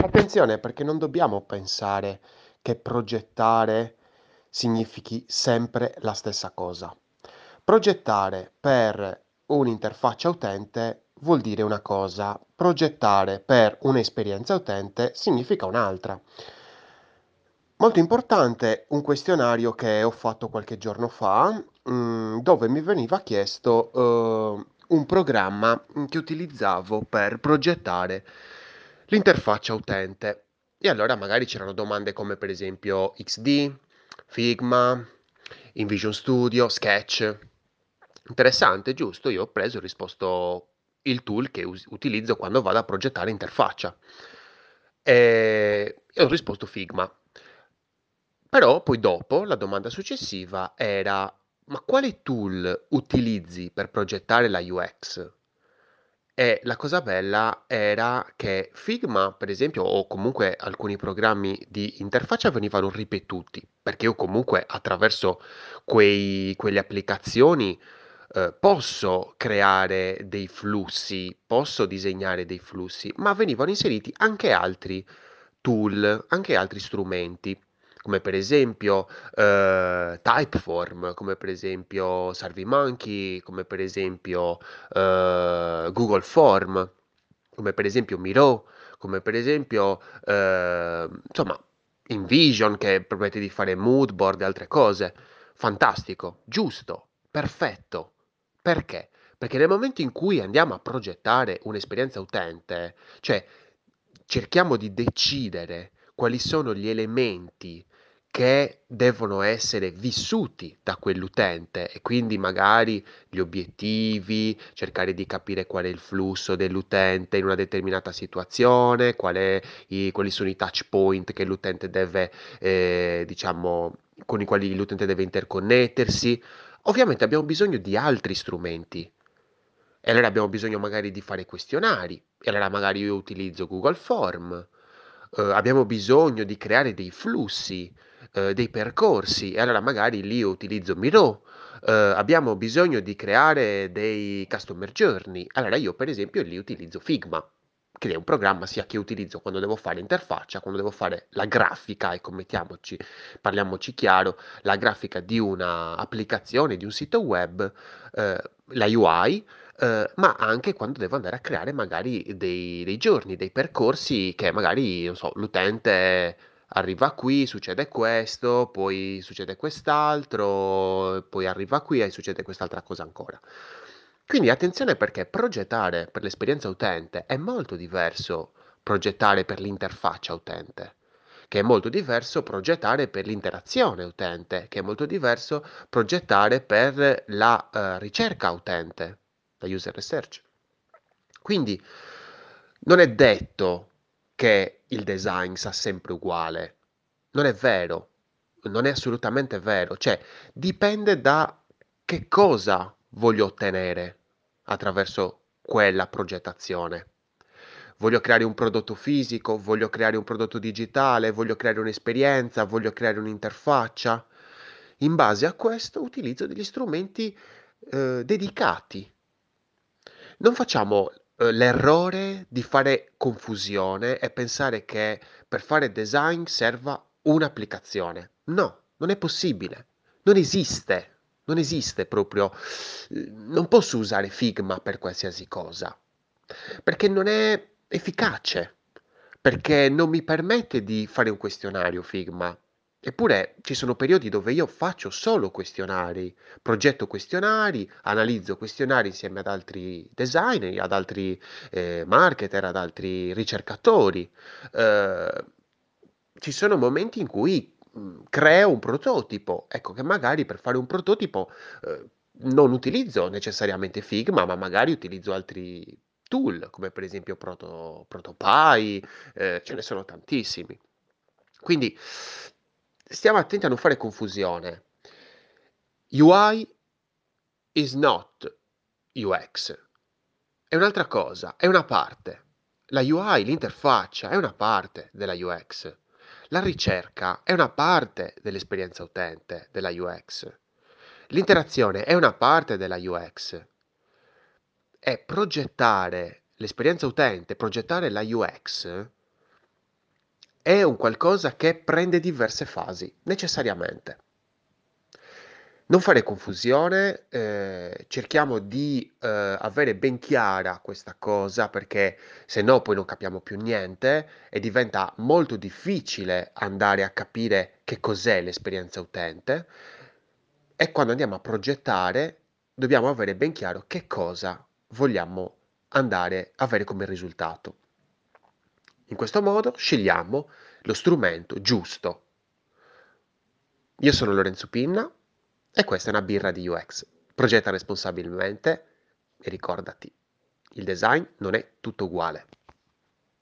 Attenzione perché non dobbiamo pensare che progettare significhi sempre la stessa cosa. Progettare per un'interfaccia utente vuol dire una cosa, progettare per un'esperienza utente significa un'altra. Molto importante un questionario che ho fatto qualche giorno fa, mm, dove mi veniva chiesto eh, un programma che utilizzavo per progettare l'interfaccia utente. E allora magari c'erano domande come per esempio XD, Figma, InVision Studio, Sketch. Interessante, giusto? Io ho preso e risposto il tool che us- utilizzo quando vado a progettare interfaccia. E, e ho risposto Figma. Però poi dopo la domanda successiva era: ma quale tool utilizzi per progettare la UX? E la cosa bella era che Figma, per esempio, o comunque alcuni programmi di interfaccia venivano ripetuti, perché io comunque attraverso quei, quelle applicazioni eh, posso creare dei flussi, posso disegnare dei flussi, ma venivano inseriti anche altri tool, anche altri strumenti come per esempio eh, Typeform, come per esempio SurveyMonkey, come per esempio eh, Google Form, come per esempio Miro, come per esempio eh, insomma InVision che permette di fare mood board e altre cose. Fantastico, giusto, perfetto. Perché? Perché nel momento in cui andiamo a progettare un'esperienza utente, cioè cerchiamo di decidere quali sono gli elementi che devono essere vissuti da quell'utente e quindi magari gli obiettivi, cercare di capire qual è il flusso dell'utente in una determinata situazione, i, quali sono i touch point che l'utente deve, eh, diciamo, con i quali l'utente deve interconnettersi. Ovviamente abbiamo bisogno di altri strumenti. E allora abbiamo bisogno magari di fare questionari, e allora magari io utilizzo Google Form, eh, abbiamo bisogno di creare dei flussi, eh, dei percorsi e allora magari lì utilizzo Miro. Eh, abbiamo bisogno di creare dei customer journey. Allora io per esempio lì utilizzo Figma, che è un programma sia che utilizzo quando devo fare l'interfaccia, quando devo fare la grafica, ecco, mettiamoci, parliamoci chiaro, la grafica di una applicazione, di un sito web, eh, la UI, eh, ma anche quando devo andare a creare magari dei, dei giorni, dei percorsi che magari, non so, l'utente arriva qui, succede questo, poi succede quest'altro, poi arriva qui e succede quest'altra cosa ancora. Quindi attenzione perché progettare per l'esperienza utente è molto diverso progettare per l'interfaccia utente, che è molto diverso progettare per l'interazione utente, che è molto diverso progettare per la uh, ricerca utente, la user research. Quindi non è detto che il design sa sempre uguale. Non è vero, non è assolutamente vero, cioè dipende da che cosa voglio ottenere attraverso quella progettazione. Voglio creare un prodotto fisico, voglio creare un prodotto digitale, voglio creare un'esperienza, voglio creare un'interfaccia. In base a questo utilizzo degli strumenti eh, dedicati. Non facciamo Uhm, l'errore di fare confusione e pensare che per fare design serva un'applicazione. No, non è possibile. Non esiste. Non esiste proprio. Uhm, non posso usare Figma per qualsiasi cosa, perché non è efficace, perché non mi permette di fare un questionario Figma. Eppure ci sono periodi dove io faccio solo questionari, progetto questionari, analizzo questionari insieme ad altri designer, ad altri eh, marketer, ad altri ricercatori. Eh, ci sono momenti in cui mh, creo un prototipo, ecco che magari per fare un prototipo eh, non utilizzo necessariamente Figma, ma magari utilizzo altri tool, come per esempio Proto, ProtoPie, eh, ce ne sono tantissimi. Quindi stiamo attenti a non fare confusione. UI is not UX. È un'altra cosa, è una parte. La UI, l'interfaccia, è una parte della UX. La ricerca è una parte dell'esperienza utente della UX. L'interazione è una parte della UX. E progettare l'esperienza utente, progettare la UX è un qualcosa che prende diverse fasi, necessariamente. Non fare confusione, eh, cerchiamo di eh, avere ben chiara questa cosa perché se no poi non capiamo più niente e diventa molto difficile andare a capire che cos'è l'esperienza utente e quando andiamo a progettare dobbiamo avere ben chiaro che cosa vogliamo andare a avere come risultato. In questo modo scegliamo lo strumento giusto. Io sono Lorenzo Pinna e questa è una birra di UX. Progetta responsabilmente e ricordati, il design non è tutto uguale.